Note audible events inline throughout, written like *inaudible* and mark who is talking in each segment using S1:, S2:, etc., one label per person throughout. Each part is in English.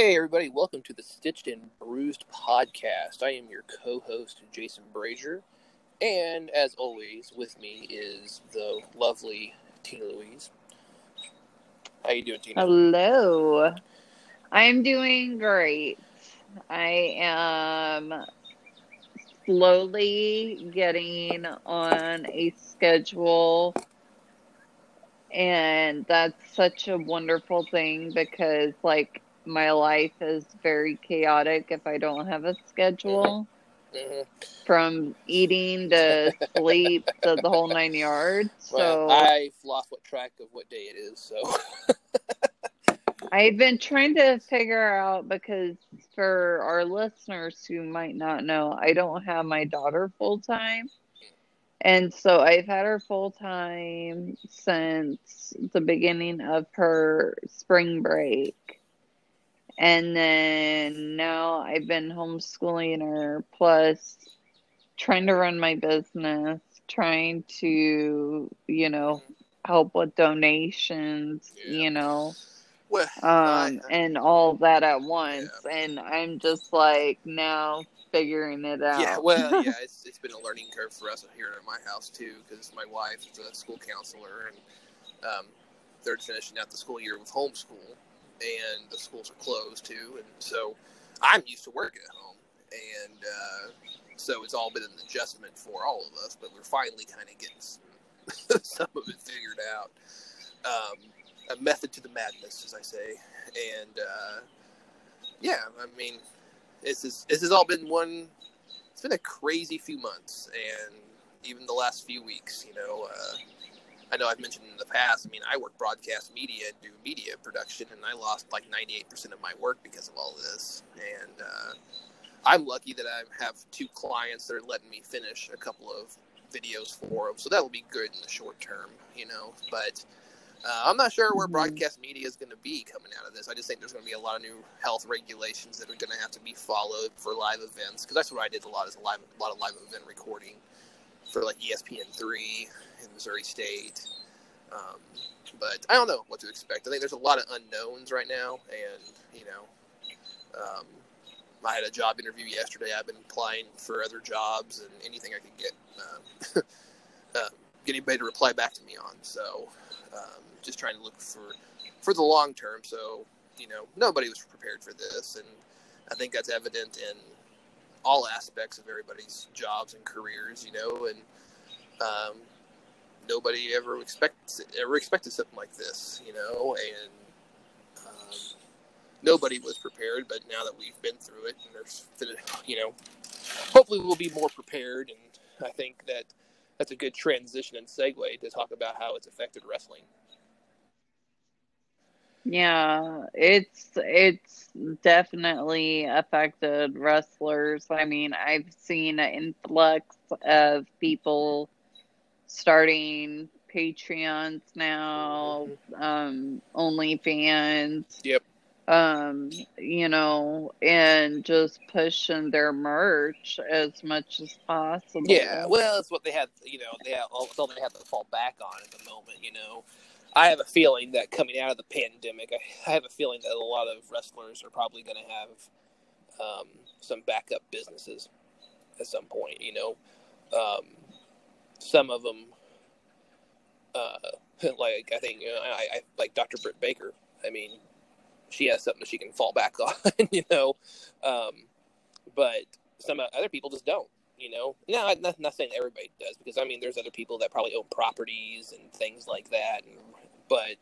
S1: everybody. Welcome to the Stitched and Bruised podcast. I am your co host, Jason Brazier. And as always, with me is the lovely Tina Louise. How you doing, Tina?
S2: Hello. I'm doing great. I am slowly getting on a schedule and that's such a wonderful thing because like my life is very chaotic if I don't have a schedule.
S1: Mm-hmm.
S2: From eating to sleep *laughs* to the whole nine yards. So
S1: I've lost what track of what day it is, so
S2: I've been trying to figure out because for our listeners who might not know, I don't have my daughter full time. And so I've had her full time since the beginning of her spring break. And then now I've been homeschooling her, plus trying to run my business, trying to, you know, help with donations,
S1: Yeah.
S2: you know,
S1: well,
S2: um,
S1: I-
S2: and all that at once. And I'm just like now figuring it out.
S1: yeah, well, yeah, *laughs* it's, it's been a learning curve for us here at my house too, because my wife is a school counselor, and um, they're finishing out the school year with homeschool, and the schools are closed too, and so I'm used to working at home, and uh, so it's all been an adjustment for all of us, but we're finally kind of getting some, *laughs* some of it figured out. Um, a method to the madness, as I say, and uh, yeah, I mean, this is this has all been one. It's been a crazy few months, and even the last few weeks. You know, uh, I know I've mentioned in the past. I mean, I work broadcast media and do media production, and I lost like ninety eight percent of my work because of all this. And uh, I'm lucky that I have two clients that are letting me finish a couple of videos for them, so that will be good in the short term. You know, but. Uh, I'm not sure where
S2: Mhm.
S1: broadcast media is going to be coming out of this. I just think there's going to be a lot of new health regulations that are going to have to be followed for live events because that's what I did a lot is a live a lot of live event recording for like ESPN three in Missouri State. Um, but I don't know what to expect. I think there's a lot of unknowns right now, and you know, um, I had a job interview yesterday. I've been applying for other jobs and anything I could get. Um, *laughs* uh, get anybody to reply back to me on. So, um, just trying to look for for the long term. So, you know, nobody was prepared for this, and I think that's evident in all aspects of everybody's jobs and careers. You know, and um, nobody ever expects ever expected something like this. You know, and um, nobody was prepared. But now that we've been through it, and there's you know, hopefully we'll be more prepared. And I think that that's a good transition and segue to talk about how it's affected wrestling.
S2: Yeah, it's it's definitely affected wrestlers. I mean, I've seen an influx of people starting Patreons now, um, OnlyFans.
S1: Yep.
S2: Um, you know, and just pushing their merch as much as possible.
S1: Yeah, well, it's what they have. You know, they have all, it's all they have to fall back on at the moment. You know, I have a feeling that coming out of the pandemic, I, I have a feeling that a lot of wrestlers are probably going to have um, some backup businesses at some point. You know, um, some of them, uh, *laughs* like I think, you know, I, I like Dr. Britt Baker. I mean, she has something that she can fall back *laughs* on. You know, um, but some other people just don't you know no i'm not, not saying everybody does because i mean there's other people that probably own properties and things like that and, but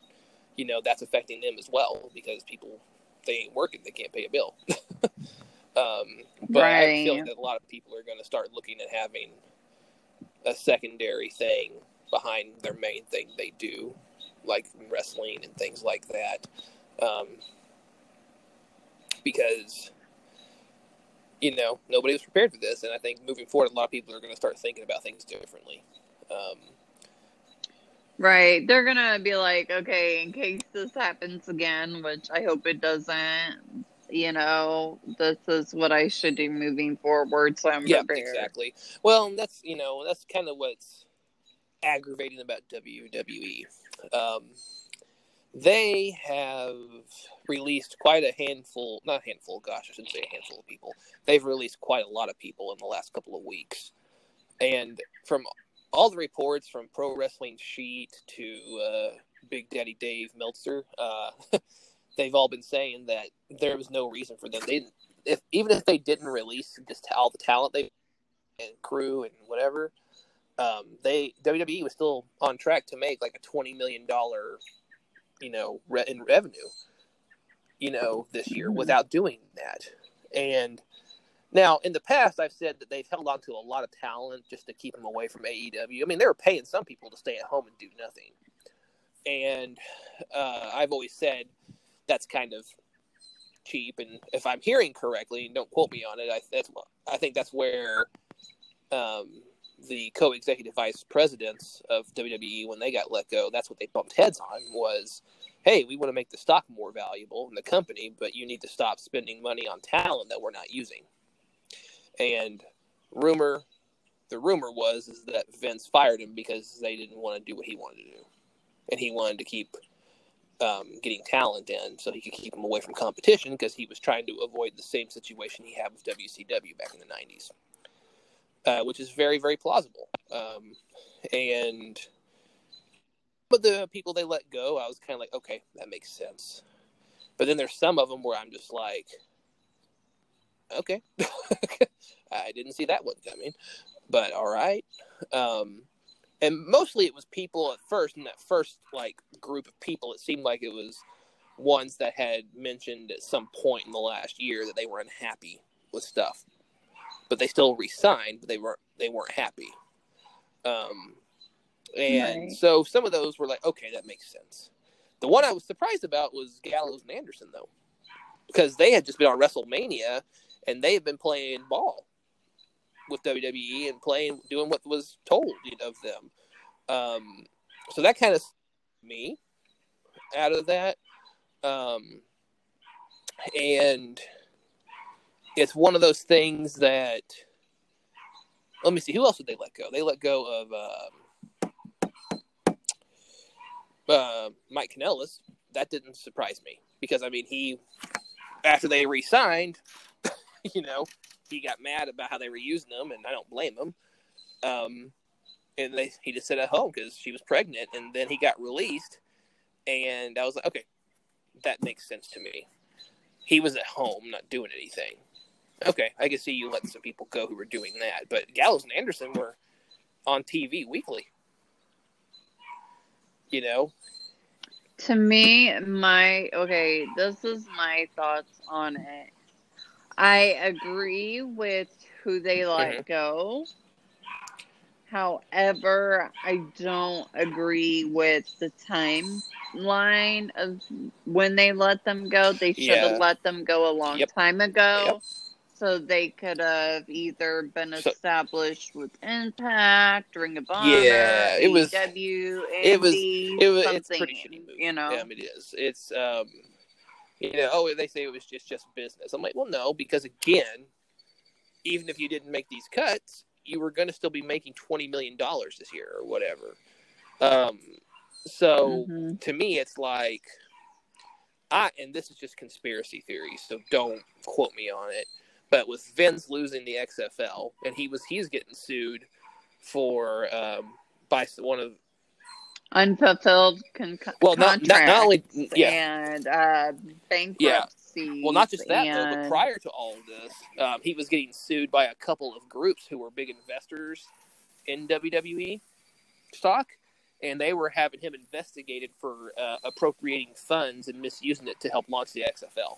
S1: you know that's affecting them as well because people they ain't working they can't pay a bill *laughs* um, but i have a feeling
S2: Right.
S1: that a lot of people are going to start looking at having a secondary thing behind their main thing they do like wrestling and things like that um, because you know, nobody was prepared for this, and I think moving forward, a lot of people are going to start thinking about things differently. Um,
S2: Right. They're gonna be like, okay, in case this happens again, which I hope it doesn't, you know, this is what I should do moving forward, so I'm
S1: yeah,
S2: prepared.
S1: exactly. Well, that's you know, that's kind of what's aggravating about WWE. Um, they have released quite a handful, not a handful, gosh, I shouldn't say a handful of people. They've released quite a lot of people in the last couple of weeks. And from all the reports from Pro Wrestling Sheet to uh, Big Daddy Dave Meltzer, uh, *laughs* they've all been saying that there was no reason for them. They, if even if they didn't release just all the talent they and crew and whatever, um, they WWE was still on track to make like a twenty million dollar, you know, re- in revenue, you know, this year without doing that. And now in the past, I've said that they've held on to a lot of talent just to keep them away from AEW. I mean, they were paying some people to stay at home and do nothing, and uh, I've always said that's kind of cheap. And if I'm hearing correctly, and don't quote me on it, I that's I think that's where. Um, the co-executive vice presidents of WWE when they got let go, that's what they bumped heads on was, hey, we want to make the stock more valuable in the company, but you need to stop spending money on talent that we're not using. And rumor, the rumor was is that Vince fired him because they didn't want to do what he wanted to do, and he wanted to keep um, getting talent in so he could keep them away from competition because he was trying to avoid the same situation he had with WCW back in the '90s uh, which is very very plausible. Um, and but the people they let go, I was kind of like, okay, that makes sense. But then there's some of them where I'm just like, okay, *laughs* I didn't see that one coming, but all right. Um, and mostly it was people at first in that first like group of people. It seemed like it was ones that had mentioned at some point in the last year that they were unhappy with stuff but they still re-signed, but they weren't they weren't happy. Um, and right. so some of those were like, okay, that makes sense. The one I was surprised about was Gallows and Anderson, though, because they had just been on WrestleMania and they had been playing ball with WWE and playing, doing what was told of them. Um, so that kind of me out of that. Um, and it's one of those things that let me see who else did they let go they let go of um, uh, mike kanellis that didn't surprise me because i mean he after they re-signed *laughs* you know he got mad about how they were using them and i don't blame him um, and they, he just sat at home because she was pregnant and then he got released and i was like okay that makes sense to me he was at home not doing anything Okay, I can see you letting some people go who were doing that, but Gallows and Anderson were on TV weekly. You know.
S2: To me, my okay, this is my thoughts on it. I agree with who they let mm-hmm. go. However, I don't agree with the timeline of when they let them go. They should have yeah. let them go a long yep. time ago. Yep so they could have either been established so, with Impact, Ring of Honor, yeah, it was W, it was it was it's pretty shitty movie. You know,
S1: yeah, it is. It's um, you know, oh, they say it was just just business. I'm like, well, no, because again, even if you didn't make these cuts, you were going to still be making twenty million dollars this year or whatever. Um, so mm-hmm. to me, it's like. I, and this is just conspiracy theory, so don't quote me on it but with Vince losing the XFL, and he was he's getting sued for um, by one of
S2: unfulfilled con- well, not, not, not only yeah. and uh, bankruptcy. Yeah.
S1: Well, not just that and... though, but prior to all of this, um, he was getting sued by a couple of groups who were big investors in WWE stock, and they were having him investigated for uh, appropriating funds and misusing it to help launch the XFL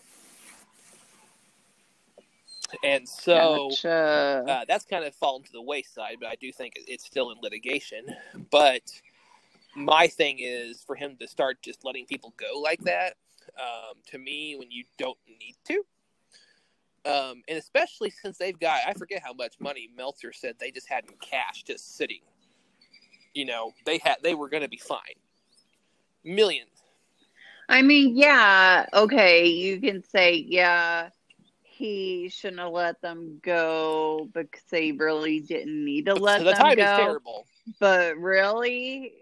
S1: and so gotcha. uh, that's kind of fallen to the wayside. But I do think it's still in litigation. But my thing is for him to start just letting people go like that. Um, to me, when you don't need to, um, and especially since they've got I forget how much money Meltzer said they just had in cash just sitting. You know, they had they were going to be fine. Millions.
S2: I mean, yeah, okay, you can say, yeah, he shouldn't have let them go because they really didn't need to let the them time go. Is terrible. But really,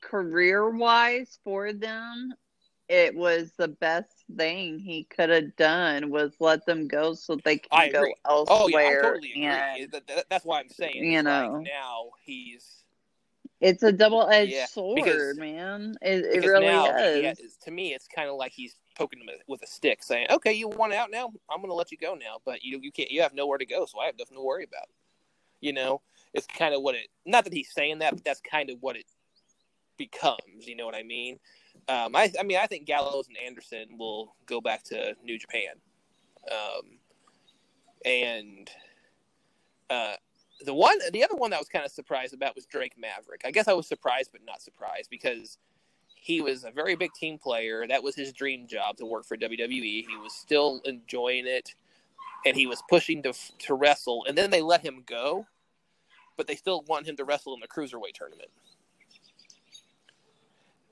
S2: career wise for them, it was the best thing he could have done was let them go so they can
S1: I
S2: go
S1: agree.
S2: elsewhere.
S1: Oh yeah, I totally agree.
S2: and
S1: That- that- that's why I'm saying.
S2: You
S1: it's like
S2: know.
S1: now he's
S2: it's a double edged
S1: Yeah,
S2: sword,
S1: because-
S2: man. It, it really
S1: now
S2: is.
S1: he- to me it's kind of like he's poking them with a stick, saying, "Okay, you want out now? I'm going to let you go now, but you you can't. You have nowhere to go, so I have nothing to worry about." You know, it's kind of what it. Not that he's saying that, but that's kind of what it becomes. You know what I mean? Um, I, I mean, I think Gallows and Anderson will go back to New Japan, um, and uh, the one, the other one that I was kind of surprised about was Drake Maverick. I guess I was surprised, but not surprised because he was a very big team player. That was his dream job to work for WWE. He was still enjoying it, and he was pushing to to wrestle. And then they let him go, but they still want him to wrestle in the cruiserweight tournament.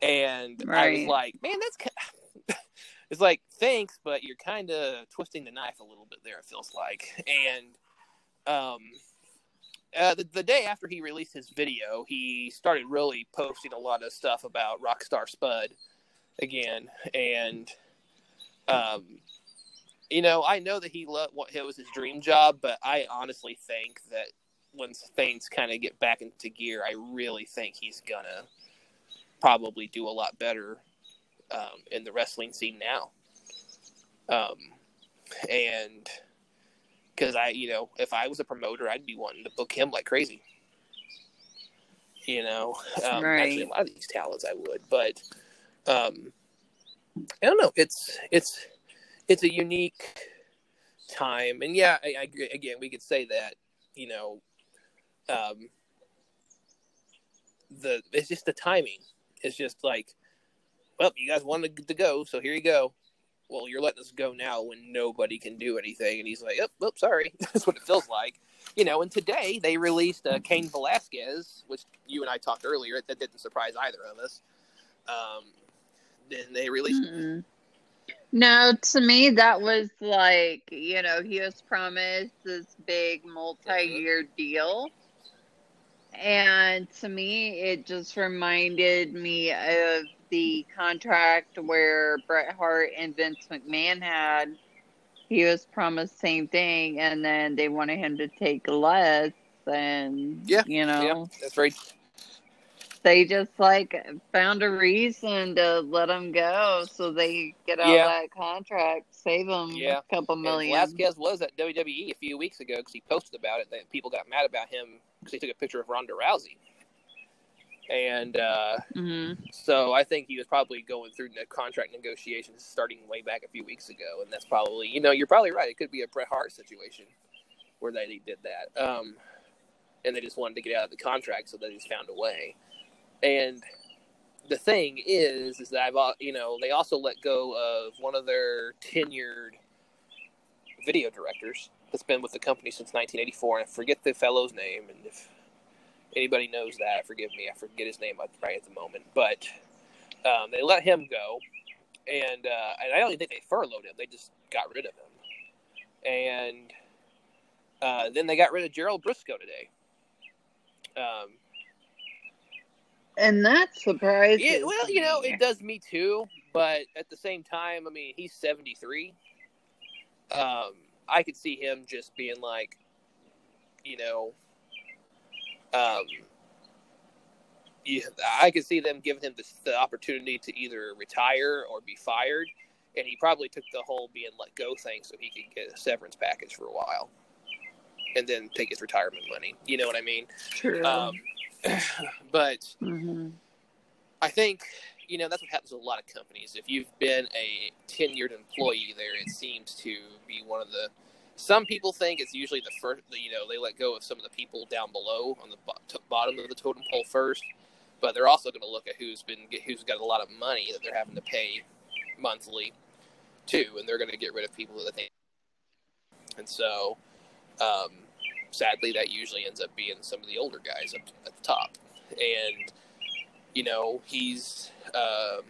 S1: And I was like, man, that's *laughs* it's like thanks, but you're kind of twisting the knife a little bit there. It feels like, and um, uh, the, the day after he released his video, he started really posting a lot of stuff about Rockstar Spud again, and um, you know, I know that he loved what it was his dream job, but I honestly think that once things kind of get back into gear, I really think he's gonna probably do a lot better um, in the wrestling scene now. Um, and because I, you know, if I was a promoter, I'd be wanting to book him like crazy. You know, um,
S2: Right.
S1: actually, a lot of these talents I would, but um, I don't know. It's it's it's a unique time, and yeah, I, I. Again, we could say that. You know, um, the it's just the timing. It's just like, well, you guys wanted to go, so here you go. Well, you're letting us go now when nobody can do anything, and he's like, "Oh, oh sorry." *laughs* That's what it feels like, you know. And today they released uh, Cain Velasquez, which you and I talked earlier. That didn't surprise either of us. Um, then they released
S2: Mm-mm. No, to me that was like, you know, he was promised this big multi-year deal. And to me, it just reminded me of the contract where Bret Hart and Vince McMahon had. He was promised same thing, and then they wanted him to take less, and
S1: Yeah,
S2: you know,
S1: Yeah, that's very
S2: they just like found a reason to let him go so they get out
S1: Yeah.
S2: that contract, save him
S1: Yeah.
S2: a couple
S1: And
S2: million.
S1: Velasquez was at WWE a few weeks ago because he posted about it. That people got mad about him because he took a picture of Ronda Rousey, and uh,
S2: hmm
S1: so I think he was probably going through the contract negotiations starting way back a few weeks ago, and that's probably you know you're probably right. It could be a Bret Hart situation where they did that, um, and they just wanted to get out of the contract, so they just found a way. And the thing is, is that I've you know they also let go of one of their tenured video directors that's been with the company since 1984, and I forget the fellow's name, and if anybody knows that, forgive me, I forget his name right at the moment, but um, they let him go, and uh, and I don't even think they furloughed him; they just got rid of him, and uh, then they got rid of Gerald Brisco today. Um,
S2: And that surprises
S1: yeah, well, you know, it does me too, but at the same time, I mean, he's 73. Um, I could see him just being like, you know, um, yeah, I could see them giving him the, the opportunity to either retire or be fired, and he probably took the whole being let go thing so he could get a severance package for a while, and then take his retirement money. You know what I mean?
S2: True.
S1: Um, *clears throat* but
S2: hmm
S1: I think you know that's what happens with a lot of companies. If you've been a tenured employee there, it seems to be one of the. Some people think it's usually the first. You know, they let go of some of the people down below on the bo- bottom of the totem pole first, but they're also going to look at who's been who's got a lot of money that they're having to pay monthly, too, and they're going to get rid of people that they. And so, um, sadly, that usually ends up being some of the older guys up at the top, and you know he's um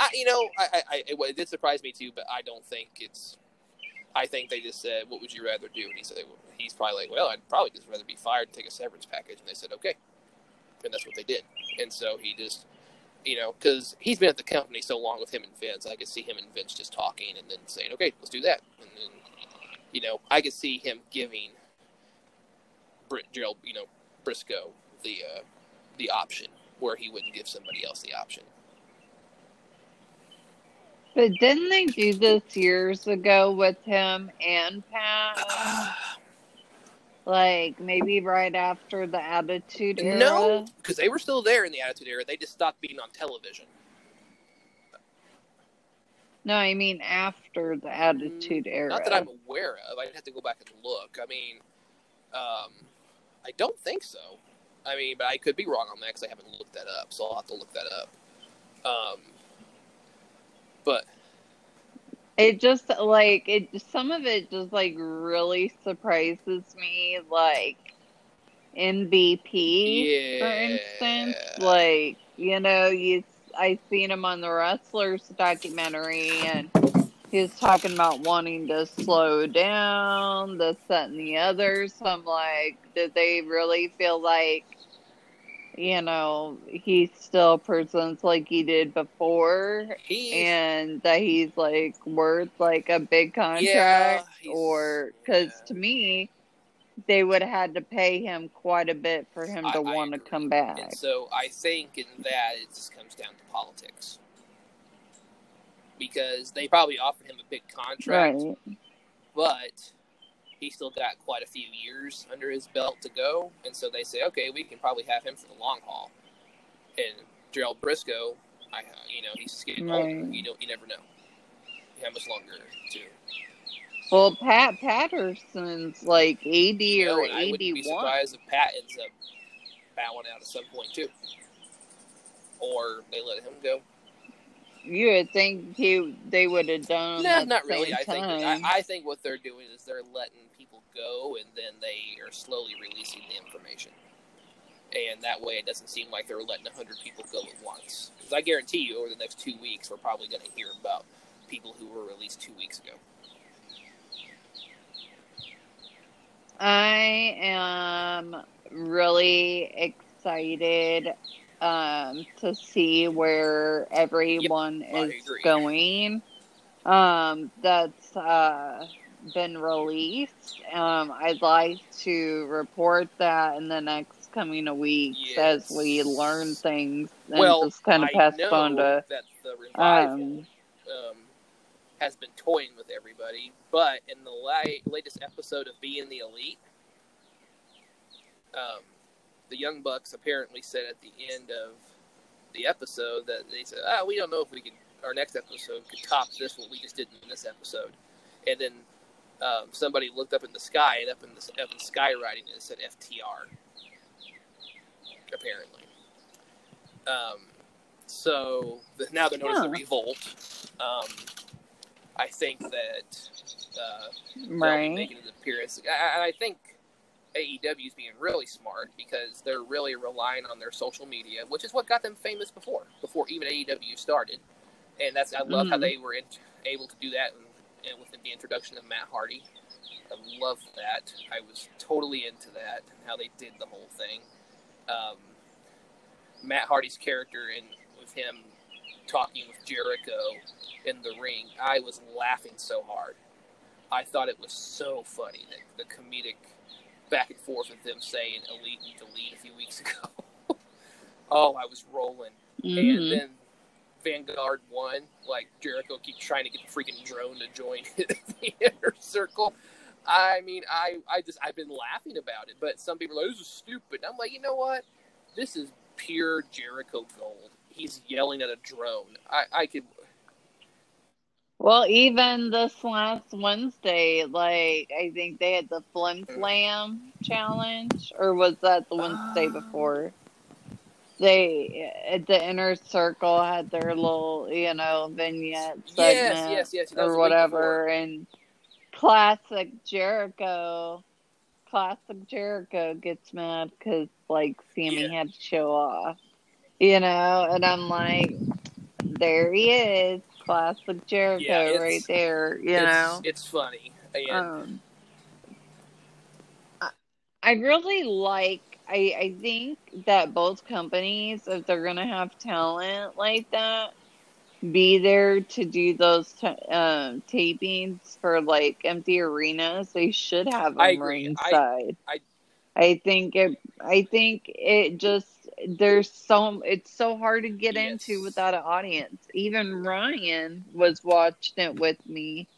S1: I, you know I, I, it, did surprise me too but i don't think it's i think they just said what would you rather do? And he said he's probably like well i'd probably just rather be fired and take a severance package. And they said okay. And that's what they did. And so he just You know, because he's been at the company so long with him and Vince, I could see him and Vince just talking and then saying, "Okay, let's do that." And then, you know, I could see him giving Brit Gerald, you know, Brisco the uh, the option where he wouldn't give somebody else the option.
S2: But didn't they do this years ago with him and Pat? *sighs* like maybe right after the Attitude Era?
S1: No, because they were still there in the Attitude Era. They just stopped being on television.
S2: No, I mean after the Attitude Era.
S1: Not that I'm aware of. I'd have to go back and look. I mean, um, I don't think so. I mean, but I could be wrong on that because I haven't looked that up. So I'll have to look that up. Um, but
S2: it just like it. Some of it just like really surprises me. Like MVP,
S1: yeah,
S2: for instance, like you know, you I seen him on the wrestlers documentary and he was talking about wanting to slow down, this, that, and the other. So I'm like, did they really feel like, you know, he still presents like he did before,
S1: he's,
S2: and that he's like worth like a big contract,
S1: he's-
S2: or because
S1: yeah.
S2: to me, they would have had to pay him quite a bit for him to
S1: I
S2: want to come back.
S1: And so I think in that it just comes down to politics. Because they probably offered him a big contract,
S2: Right.
S1: but he still got quite a few years under his belt to go. And so they say, okay, we can probably have him for the long haul. And Gerald Brisco, I, you know, he's just getting older. You don't, you never know how much longer to.
S2: Well, Pat Patterson's like eighty
S1: You know,
S2: or
S1: and I wouldn't be surprised if Pat ends up bowing out at some point too, or they let him go.
S2: You would think he they would have done.
S1: No, not really. I think. I, I think what they're doing is they're letting people go, and then they are slowly releasing the information. And that way, it doesn't seem like they're letting hundred people go at once. Because I guarantee you, over the next two weeks, we're probably going to hear about people who were released two weeks ago.
S2: I am really excited um, to see where everyone
S1: I
S2: is going. Um, that's uh, been released. Um, I'd like to report that in the next coming weeks as we learn things and
S1: well,
S2: just kind of
S1: I
S2: pass
S1: know
S2: on to.
S1: that the revival
S2: Um,
S1: um, has been toying with everybody, but in the la- latest episode of Being the Elite, um, the Young Bucks apparently said at the end of the episode that they said, "Ah, we don't know if we can our next episode could top this what we just did in this episode," and then um, somebody looked up in the sky and up in the up in the sky writing it said FTR. Apparently, um, so the, now they're known as the Revolt. Um, I think that uh, they'll
S2: right.
S1: making an appearance. I, I think AEW is being really smart because they're really relying on their social media, which is what got them famous before, before even AEW started. And that's I love how
S2: Mhm.
S1: they were in, able to do that, and, and with the introduction of Matt Hardy, I love that. I was totally into that and how they did the whole thing. Um, Matt Hardy's character and with him talking with Jericho in the ring, I was laughing so hard. I thought it was so funny that the comedic back and forth with them saying elite and delete a few weeks ago. *laughs* oh, I was rolling. And
S2: Mhm.
S1: then Vanguard 1. Like Jericho keeps trying to get the freaking drone to join *laughs* the inner circle. I mean, I, I just I've been laughing about it, but some people are like, this is stupid. I'm like, you know what? This is pure Jericho gold. He's yelling at a drone. I, I could
S2: Well, even this last Wednesday, like I think they had the Flim Flam challenge, or was that the Wednesday
S1: Uh,
S2: before? They at the inner circle had their little, you know, vignette segment
S1: yes, yes. was
S2: or whatever, and classic Jericho, classic Jericho gets mad because like Sammy
S1: Yeah.
S2: had to show off, you know, and I'm like, there he is, classic Jericho
S1: Yeah,
S2: right there, you
S1: it's,
S2: know.
S1: it's funny. And
S2: Um, I, I really like I I think that both companies, if they're gonna have talent like that, be there to do those t- um, tapings for like empty arenas. They should have
S1: I agree.
S2: ringside.
S1: I-
S2: I think it. I think it just there's so it's so hard to get
S1: Yes.
S2: into without an audience. Even Ryan was watching it with me,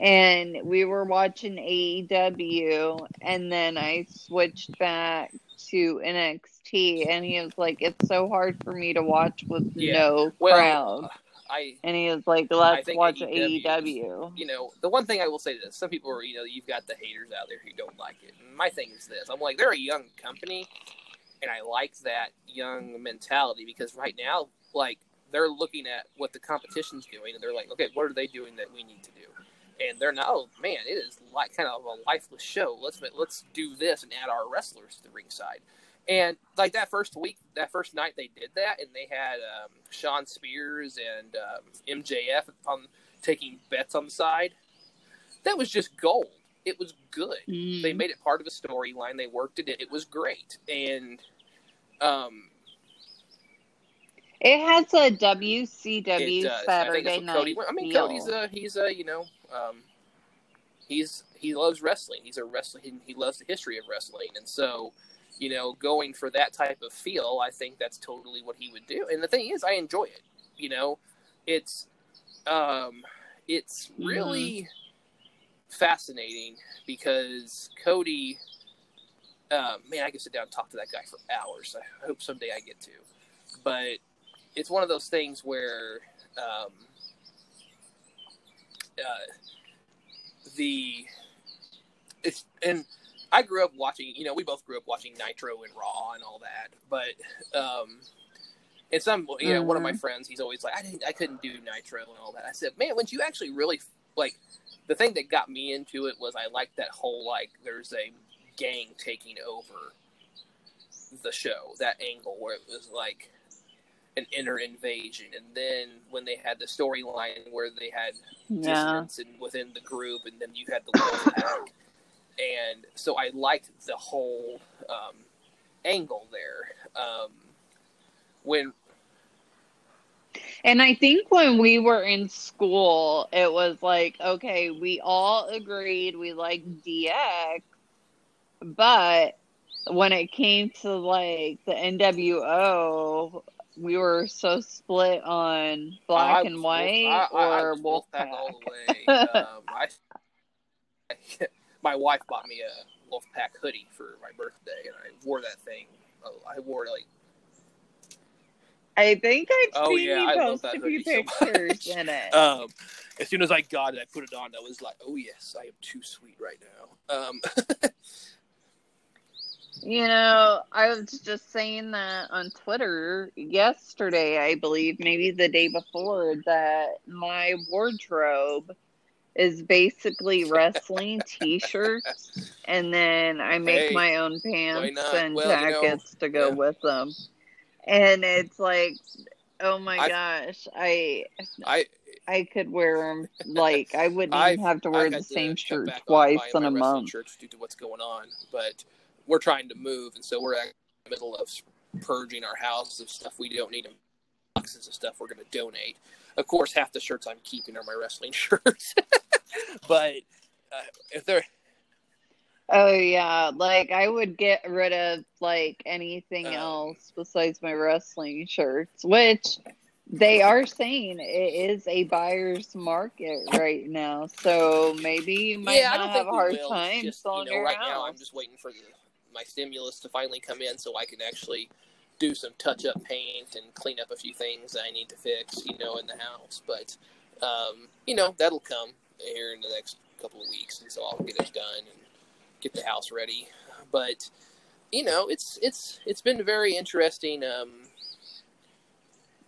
S2: and we were watching AEW, and then I switched back to NXT, and he was like, "It's so hard for me to watch with
S1: Yeah.
S2: no
S1: Well,
S2: crowd."
S1: I
S2: And he was like, "Let's watch
S1: AEW
S2: AEW."
S1: you know, the one thing I will say is some people are, you know, you've got the haters out there who don't like it. And my thing is this: I'm like, they're a young company, and I like that young mentality because right now, like, they're looking at what the competition's doing, and they're like, okay, what are they doing that we need to do? And they're not, oh man, it is like kind of a lifeless show. Let's let's do this and add our wrestlers to the ringside. And like that first week, that first night they did that, and they had um, Shawn Spears and um, MJF on taking bets on the side. That was just gold. It was good.
S2: Mm.
S1: They made it part of a storyline. They worked it in. It was great. And um,
S2: It has a WCW
S1: it does. I think
S2: Saturday night.
S1: Cody. I mean,
S2: feel.
S1: Cody's a he's a you know um, he's he loves wrestling. He's a wrestling. He, he loves the history of wrestling, and so you know, going for that type of feel, I think that's totally what he would do. And the thing is, I enjoy it. You know, it's um, it's
S2: Mm-hmm.
S1: really fascinating because Cody. Uh, man, I could sit down and talk to that guy for hours. I hope someday I get to, but it's one of those things where um, uh, the it's and I grew up watching. You know, we both grew up watching Nitro and Raw and all that. But um, and some, you know, one of my friends, he's always like, I didn't, I couldn't do Nitro and all that. I said, man, when you actually really like, the thing that got me into it was I liked that whole like, there's a gang taking over the show. That angle where it was like an inner invasion, and then when they had the storyline where they had
S2: Yeah.
S1: dissonance in, within the group, and then you had the wolf *coughs* pack. And so I liked the whole um, angle there. Um, when
S2: And I think when we were in school, it was like, okay, we all agreed we like DX, but when it came to like the NWO, we were so split on black
S1: I
S2: and white
S1: I- I-
S2: or Wolfpack.
S1: all the way. *laughs* um, *laughs* my wife bought me a Wolfpack hoodie for my birthday, and I wore that thing. oh, I wore it like
S2: I think I've
S1: Oh,
S2: seen
S1: yeah,
S2: you post a few
S1: hoodie so
S2: pictures in *laughs* it.
S1: um, as soon as I got it, I put it on. I was like, "Oh yes, I am too sweet right now." Um, *laughs*
S2: You know, I was just saying that on Twitter yesterday, I believe, maybe the day before, that my wardrobe is basically *laughs* wrestling t shirts, and then I make
S1: Hey,
S2: my own pants and
S1: Well, you know,
S2: jackets to go
S1: yeah.
S2: with them. And it's like, oh my
S1: I've-
S2: gosh, I
S1: I
S2: I could wear them like I wouldn't *laughs*
S1: I've-
S2: even have to wear
S1: I've
S2: the same shirt twice in a month.
S1: Shirts due to what's going on, but we're trying to move, and so we're in the middle of purging our house of stuff we don't need, boxes of stuff we're going to donate. Of course, half the shirts I'm keeping are my wrestling *laughs* shirts, *laughs* but uh, if they're
S2: Oh yeah, like I would get rid of like anything
S1: Um,
S2: else besides my wrestling shirts, which they are saying it is a buyer's market right now. So maybe you might
S1: yeah, I
S2: not
S1: don't
S2: have
S1: think
S2: a hard
S1: will.
S2: time
S1: Just,
S2: selling
S1: you know,
S2: your
S1: right
S2: house.
S1: now I'm just waiting for the, my stimulus to finally come in so I can actually do some touch up paint and clean up a few things that I need to fix, you know, in the house. But um, you know, that'll come here in the next couple of weeks, and so I'll get it done and get the house ready. But you know, it's it's it's been a very interesting um,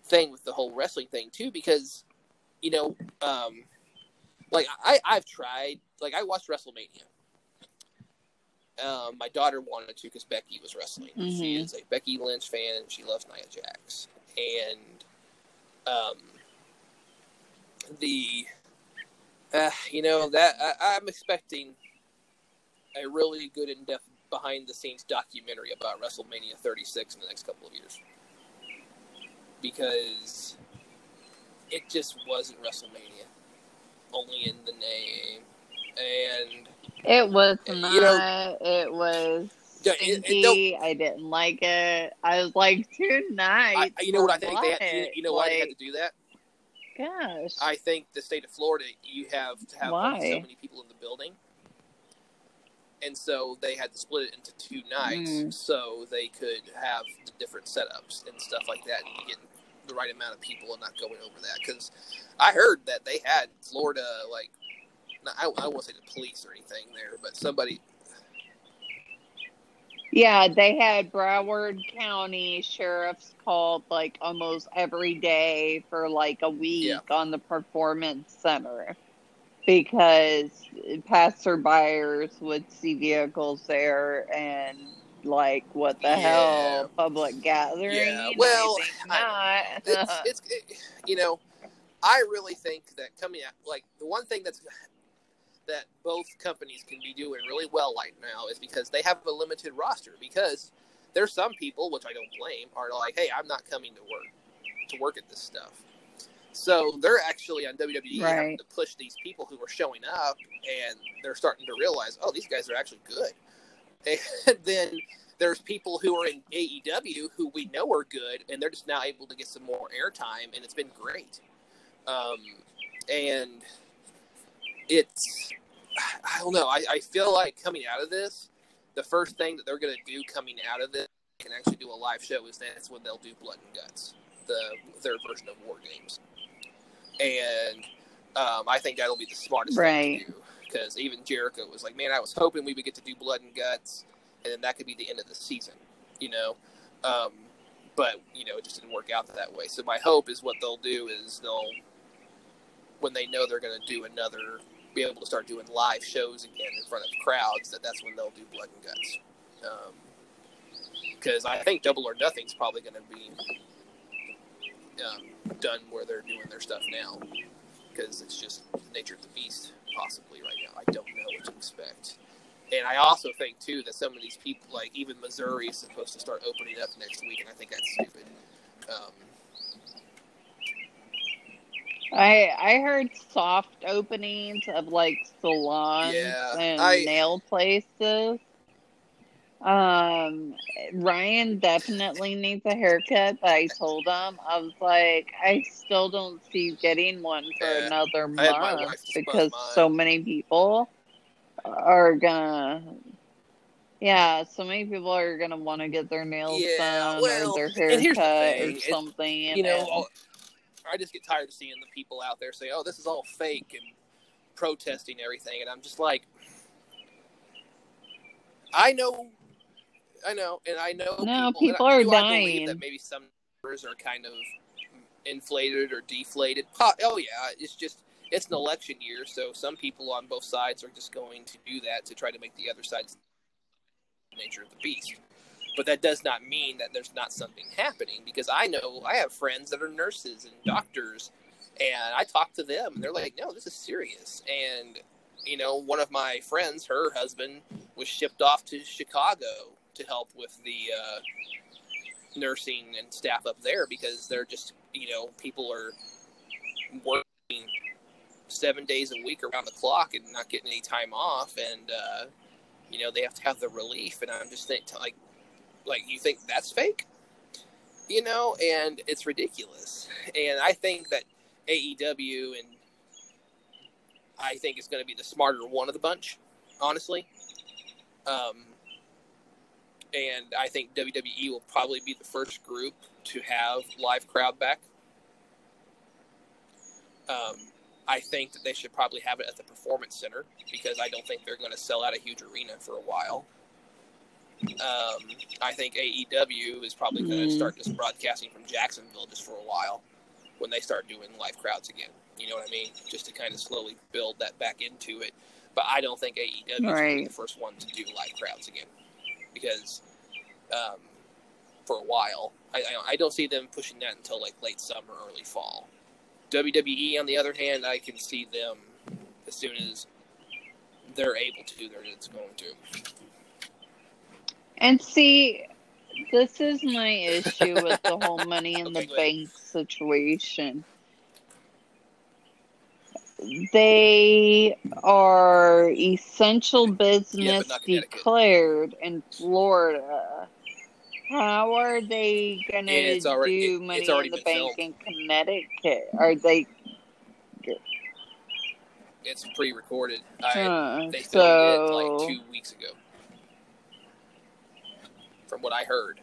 S1: thing with the whole wrestling thing too, because you know, um, like I I've tried, like I watched WrestleMania. Um, my daughter wanted to because Becky was wrestling. She
S2: Mhm.
S1: is a Becky Lynch fan and she loves Nia Jax. And um, the uh, you know that I, I'm expecting a really good in depth behind the scenes documentary about WrestleMania 36 in the next couple of years because it just wasn't WrestleMania, only in the name, and
S2: It was
S1: You
S2: not.
S1: know-
S2: it was
S1: Yeah, it- it
S2: stinky. I didn't like it. I was like, two
S1: I,
S2: nights.
S1: you know what I think they had to do,
S2: what?
S1: you know why they had to do that?
S2: Gosh.
S1: I think the state of Florida, you have to have so many people in the building, and so they had to split it into two nights
S2: Mm.
S1: so they could have the different setups and stuff like that, and get the right amount of people and not going over that. Because I heard that they had Florida like, I, I won't say the police or anything there, but somebody.
S2: Yeah, they had Broward County sheriffs called like almost every day for like a week
S1: Yeah.
S2: on the performance center because passerbyers would see vehicles there and like what the
S1: Yeah.
S2: hell public gathering?
S1: Yeah, well, I-
S2: not.
S1: it's, *laughs* it's it, you know i really think that coming out like the one thing that's that both companies can be doing really well right now is because they have a limited roster because there's some people which i don't blame are like hey i'm not coming to work to work at this stuff so they're actually on WWE having to push these people who are showing up, and they're starting to realize, oh, these guys are actually good. *laughs* And then there's people who are in AEW who we know are good, and they're just now able to get some more airtime, and it's been great. Um, and it's, I don't know, I, I feel like coming out of this, the first thing that they're going to do coming out of this and actually do a live show is that's when they'll do Blood and Guts, the their version of War Games. And um, I think that'll be the smartest thing to do because even Jericho was like, "Man, I was hoping we would get to do Blood and Guts, and then that could be the end of the season," you know. Um, but you know, it just didn't work out that way. So my hope is what they'll do is they'll, when they know they're going to do another, be able to start doing live shows again in front of crowds. That that's when they'll do Blood and Guts. Because I think Double or Nothing's probably going to be um, done where they're doing their stuff now. Because it's just the nature of the beast, possibly right now. I don't know what to expect. And I also think too that some of these people, like even Missouri, is supposed to start opening up next week, and I think that's stupid. Um,
S2: I I heard soft openings of like salons
S1: Yeah,
S2: and
S1: I-
S2: nail places. Um, Ryan definitely needs a haircut, but I told him I was like, I still don't see getting one for
S1: Yeah,
S2: another
S1: I had my
S2: month because so many people are gonna. Yeah, so many people are gonna want to get their nails
S1: Yeah,
S2: done
S1: well,
S2: or their
S1: the
S2: haircut
S1: thing,
S2: or
S1: it's-
S2: something.
S1: you know,
S2: and-
S1: I just get tired of seeing the people out there say, "Oh, this is all fake," and protesting everything, and I'm just like, I know, I know, and I know
S2: No,
S1: people,
S2: people are
S1: I
S2: dying.
S1: that maybe some numbers are kind of inflated or deflated. Oh yeah, it's just it's an election year, so some people on both sides are just going to do that to try to make the other side's nature of the beast. But that does not mean that there's not something happening because I know I have friends that are nurses and doctors, and I talk to them, and they're like, "No, this is serious." And you know, one of my friends, her husband, was shipped off to Chicago to help with the uh, nursing and staff up there because they're just, you know, people are working seven days a week around the clock and not getting any time off, and uh, you know they have to have the relief. And I'm just thinking, like, like you think that's fake, you know? And it's ridiculous. And I think that AEW and I think is going to be the smarter one of the bunch, honestly. Um, and I think WWE will probably be the first group to have live crowd back. Um, I think that they should probably have it at the Performance Center because I don't think they're going to sell out a huge arena for a while. Um, I think AEW is probably going to
S2: Mm.
S1: start just broadcasting from Jacksonville just for a while when they start doing live crowds again. You know what I mean? Just to kind of slowly build that back into it. But I don't think AEW is going to be the first one to do live crowds again because um, for a while, I, I, don't see them pushing that until like late summer, early fall. WWE, on the other hand, I can see them as soon as they're able to. They're it's going to.
S2: And see, this is my issue with the whole money in *laughs*
S1: Okay,
S2: the bank situation. They are essential business
S1: Connecticut.
S2: declared in Florida. How are they going to do
S1: it-
S2: money
S1: it's already
S2: in the bank
S1: filmed.
S2: in Connecticut? Are they?
S1: It's pre-recorded. I,
S2: Uh,
S1: they filmed it
S2: so
S1: like two weeks ago, from what I heard,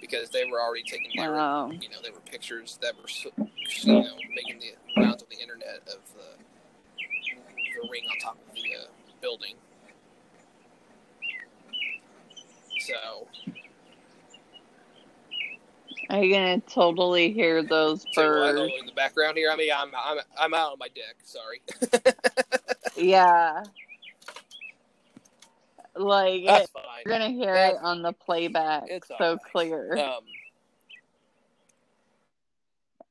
S1: because they were already taking their,
S2: wow.
S1: you know, there were pictures that were, you know, making the rounds on the internet of the, ring on top of the uh, building. So
S2: Are you gonna totally hear those birds?
S1: oh, in the background here. I mean, I'm I'm I'm out on my deck. Sorry. *laughs*
S2: Yeah. Like
S1: That's
S2: it,
S1: fine.
S2: you're gonna hear
S1: That's-
S2: it on the playback
S1: It's
S2: so
S1: alright.
S2: clear.
S1: Um,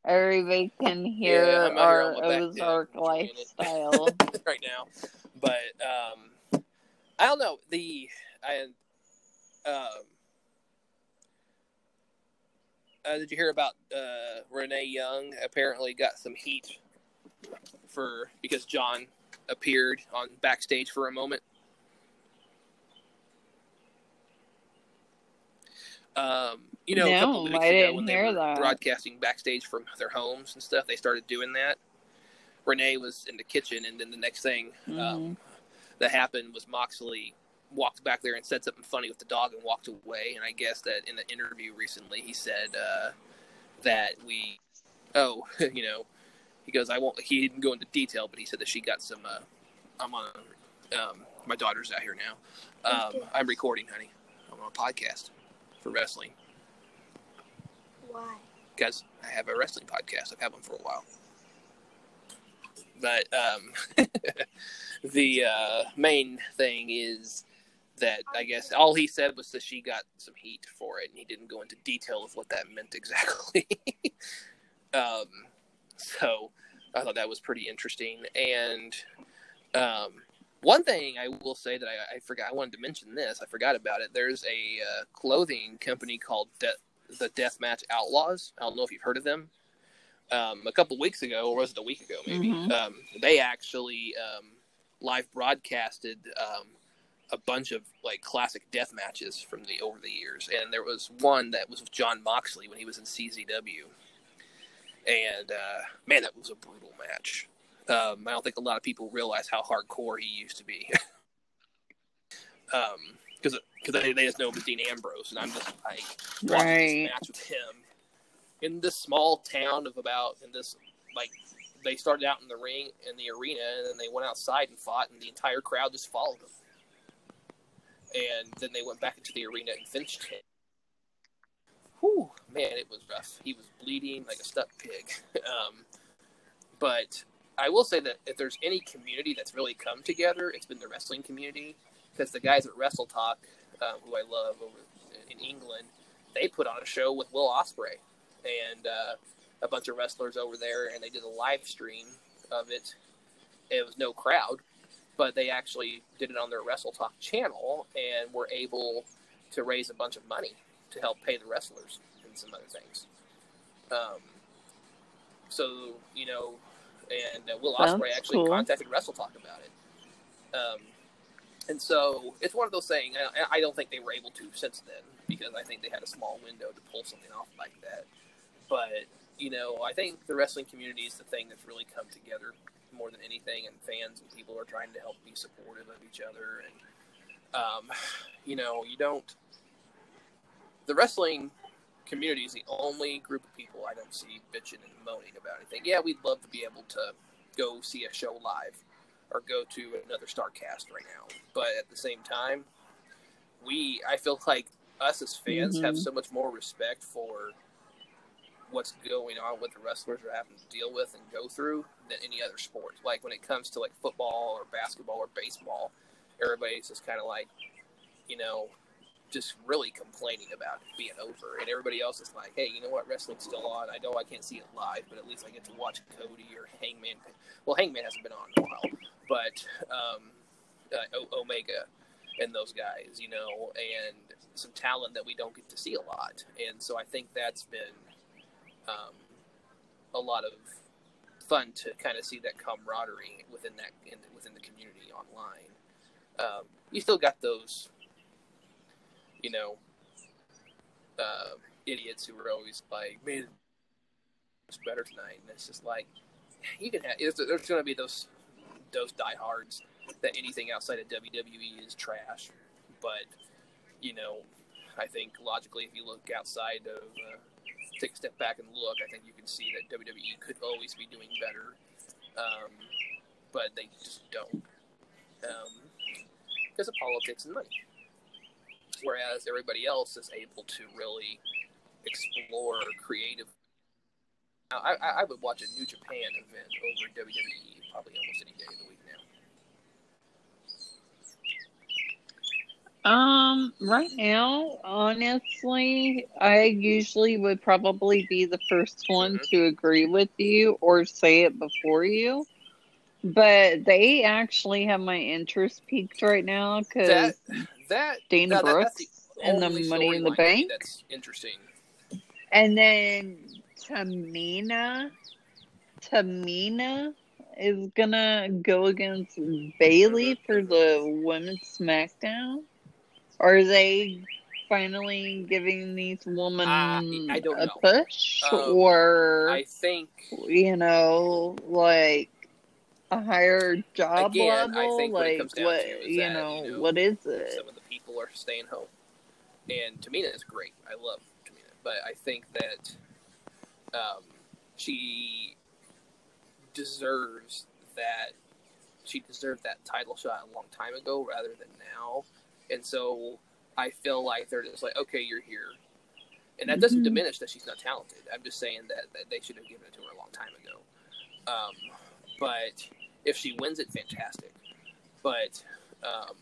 S2: Everybody can hear
S1: Yeah, I'm out here
S2: our
S1: on my back deck
S2: Ozark lifestyle. *laughs*
S1: right now, but um, I don't know the I um. Uh, did you hear about uh, Renee Young? Apparently, got some heat for because Jon appeared on backstage for a moment. Um, you know, a couple of weeks
S2: I
S1: ago when they were
S2: that.
S1: broadcasting backstage from their homes and stuff, they started doing that. Renee was in the kitchen, and then the next thing
S2: Mhm.
S1: um, that happened was Moxley walked back there and said something funny with the dog and walked away. And I guess that in the interview recently, he said uh, that we, oh, *laughs* you know, he goes, I won't. He didn't go into detail, but he said that she got some. Uh, I'm on. Um, my daughter's out here now. Um, I'm recording, honey. I'm on a podcast for wrestling
S3: Why?
S1: because I have a wrestling podcast. I've had one for a while. But um, *laughs* the uh, main thing is that I guess all he said was that she got some heat for it, and he didn't go into detail of what that meant exactly. *laughs* um, so I thought that was pretty interesting. And um, one thing I will say that I, I forgot, I wanted to mention this. I forgot about it. There's a uh, clothing company called De- the Deathmatch Outlaws. I don't know if you've heard of them. Um, a couple weeks ago, or was it a week ago, maybe?
S2: Mhm.
S1: Um, they actually um, live broadcasted um, a bunch of like classic death matches from the over the years, and there was one that was with Jon Moxley when he was in CZW, and uh, man, that was a brutal match. Um, I don't think a lot of people realize how hardcore he used to be. *laughs* um, because because they, they just know him as Dean Ambrose, and I'm just like watching
S2: Right.
S1: this match with him. In this small town of about in this like they started out in the ring in the arena and then they went outside and fought and the entire crowd just followed them. And then they went back into the arena and finished him. Whew, man it was rough. He was bleeding like a stuck pig. *laughs* Um, but i will say that if there's any community that's really come together it's been the wrestling community because the guys at wrestle talk um, who i love over in england they put on a show with Will Ospreay and uh, a bunch of wrestlers over there, and they did a live stream of it. It was no crowd, but they actually did it on their Wrestle Talk channel and were able to raise a bunch of money to help pay the wrestlers and some other things. Um, so you know, and uh, Will Ospreay actually
S2: cool.
S1: contacted Wrestle Talk about it. Um, and so it's one of those things. I, don't think they were able to since then because I think they had a small window to pull something off like that. But you know, I think the wrestling community is the thing that's really come together more than anything, and fans and people are trying to help be supportive of each other. And um, you know, you don't. The wrestling community is the only group of people I don't see bitching and moaning about anything. Yeah, we'd love to be able to go see a show live or go to another Starcast right now, but at the same time, we I feel like us as fans have
S2: Mhm.
S1: so much more respect for what's going on with the wrestlers are having to deal with and go through than any other sport. Like when it comes to like football or basketball or baseball, everybody's just kind of like, you know, just really complaining about it being over, and everybody else is like, hey, you know what, wrestling's still on. I know I can't see it live, but at least I get to watch Cody or Hangman. Well, Hangman hasn't been on in a while, but um, uh, Omega and those guys, you know, and some talent that we don't get to see a lot, and so I think that's been um, a lot of fun to kind of see that camaraderie within that in, within the community online. Um, you still got those, you know, uh, idiots who are always like, "Man, it's better tonight," and it's just like you can have. There's going to be those those diehards that anything outside of WWE is trash, but you know, I think logically, if you look outside of uh, take a step back and look, I think you can see that WWE could always be doing better, um, but they just don't um, because of politics and money. Whereas everybody else is able to really explore creative. Now, I, I would watch a New Japan event over WWE probably almost any day of the week now.
S2: Um, right now, honestly, I usually would probably be the first one
S1: Mhm.
S2: to agree with you or say it before you. But they actually have my interest peaked right now because
S1: that
S2: Dana
S1: that- that- that's
S2: Brooks and the Money in the
S1: storyline to me
S2: Bank.
S1: That's interesting.
S2: And then Tamina, Tamina is gonna go against Bayley for the women's SmackDown. Are they finally giving these women
S1: Uh, I don't
S2: a
S1: know.
S2: push,
S1: Um,
S2: or
S1: I think
S2: you know, like a higher job
S1: Again, I
S2: level?
S1: think what it
S2: like
S1: comes down
S2: what
S1: to is
S2: you
S1: that,
S2: know,
S1: you know,
S2: what is it?
S1: some of the people are staying home, and Tamina is great. I love Tamina, but I think that um, she deserves that. She deserved that title shot a long time ago rather than now, and so I feel like they're just like, okay, you're here, and that doesn't
S2: Mhm.
S1: diminish that she's not talented. I'm just saying that, that they should have given it to her a long time ago. Um, but if she wins it, fantastic. But um,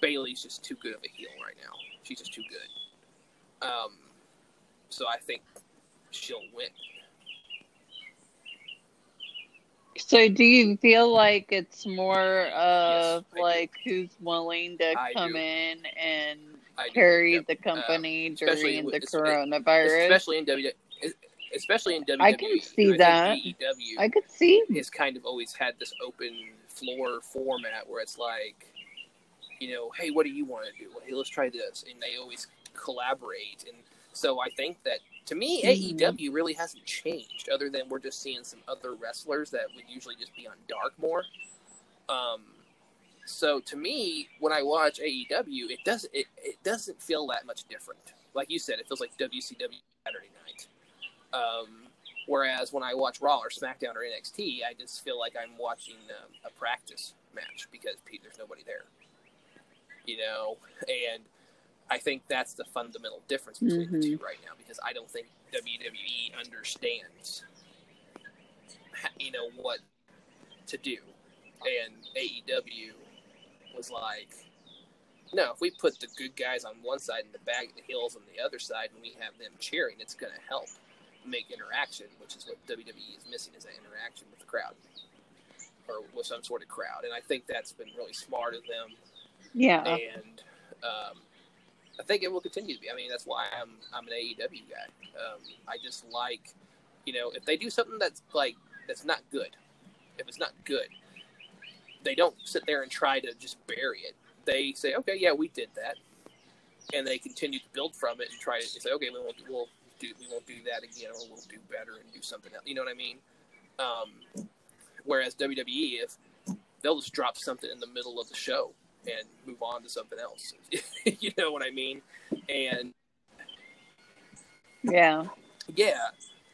S1: Bayley's just too good of a heel right now. She's just too good. Um, so I think she'll win.
S2: So, do you feel like it's more of
S1: do.
S2: like who's willing to
S1: I
S2: come
S1: do.
S2: in and carry
S1: yep.
S2: the company
S1: especially
S2: during the coronavirus?
S1: especially in WWE. Especially in WWE,
S2: I can see
S1: I
S2: that.
S1: AEW
S2: I could see.
S1: has kind of always had this open floor format where it's like, you know, hey, what do you want to do? Hey, let's try this, and they always collaborate. And so I think that to me,
S2: Mhm.
S1: AEW really hasn't changed, other than we're just seeing some other wrestlers that would usually just be on Dark more. Um, so to me, when I watch AEW, it does it, it doesn't feel that much different. Like you said, it feels like WCW Saturday night. Um, whereas when I watch Raw or SmackDown or NXT, I just feel like I'm watching um, a practice match because Pete, there's nobody there. You know, and I think that's the fundamental difference between the
S2: Mhm.
S1: two right now because I don't think WWE understands, you know, what to do, and AEW was like, no, if we put the good guys on one side and the bag the heels on the other side, and we have them cheering, it's going to help make interaction, which is what WWE is missing is that interaction with the crowd or with some sort of crowd. And I think that's been really smart of them
S2: Yeah.
S1: and um, I think it will continue to be. I mean, that's why I'm I'm an AEW guy. Um, I just like, you know, if they do something that's like that's not good, if it's not good, they don't sit there and try to just bury it. They say, okay, yeah, we did that, and they continue to build from it and try to say, okay, we won't we'll do we won't do that again, or we'll do better and do something else. You know what I mean? Um, whereas WWE, if they'll just drop something in the middle of the show and move on to something else. *laughs* you know what I mean? And
S2: Yeah.
S1: yeah,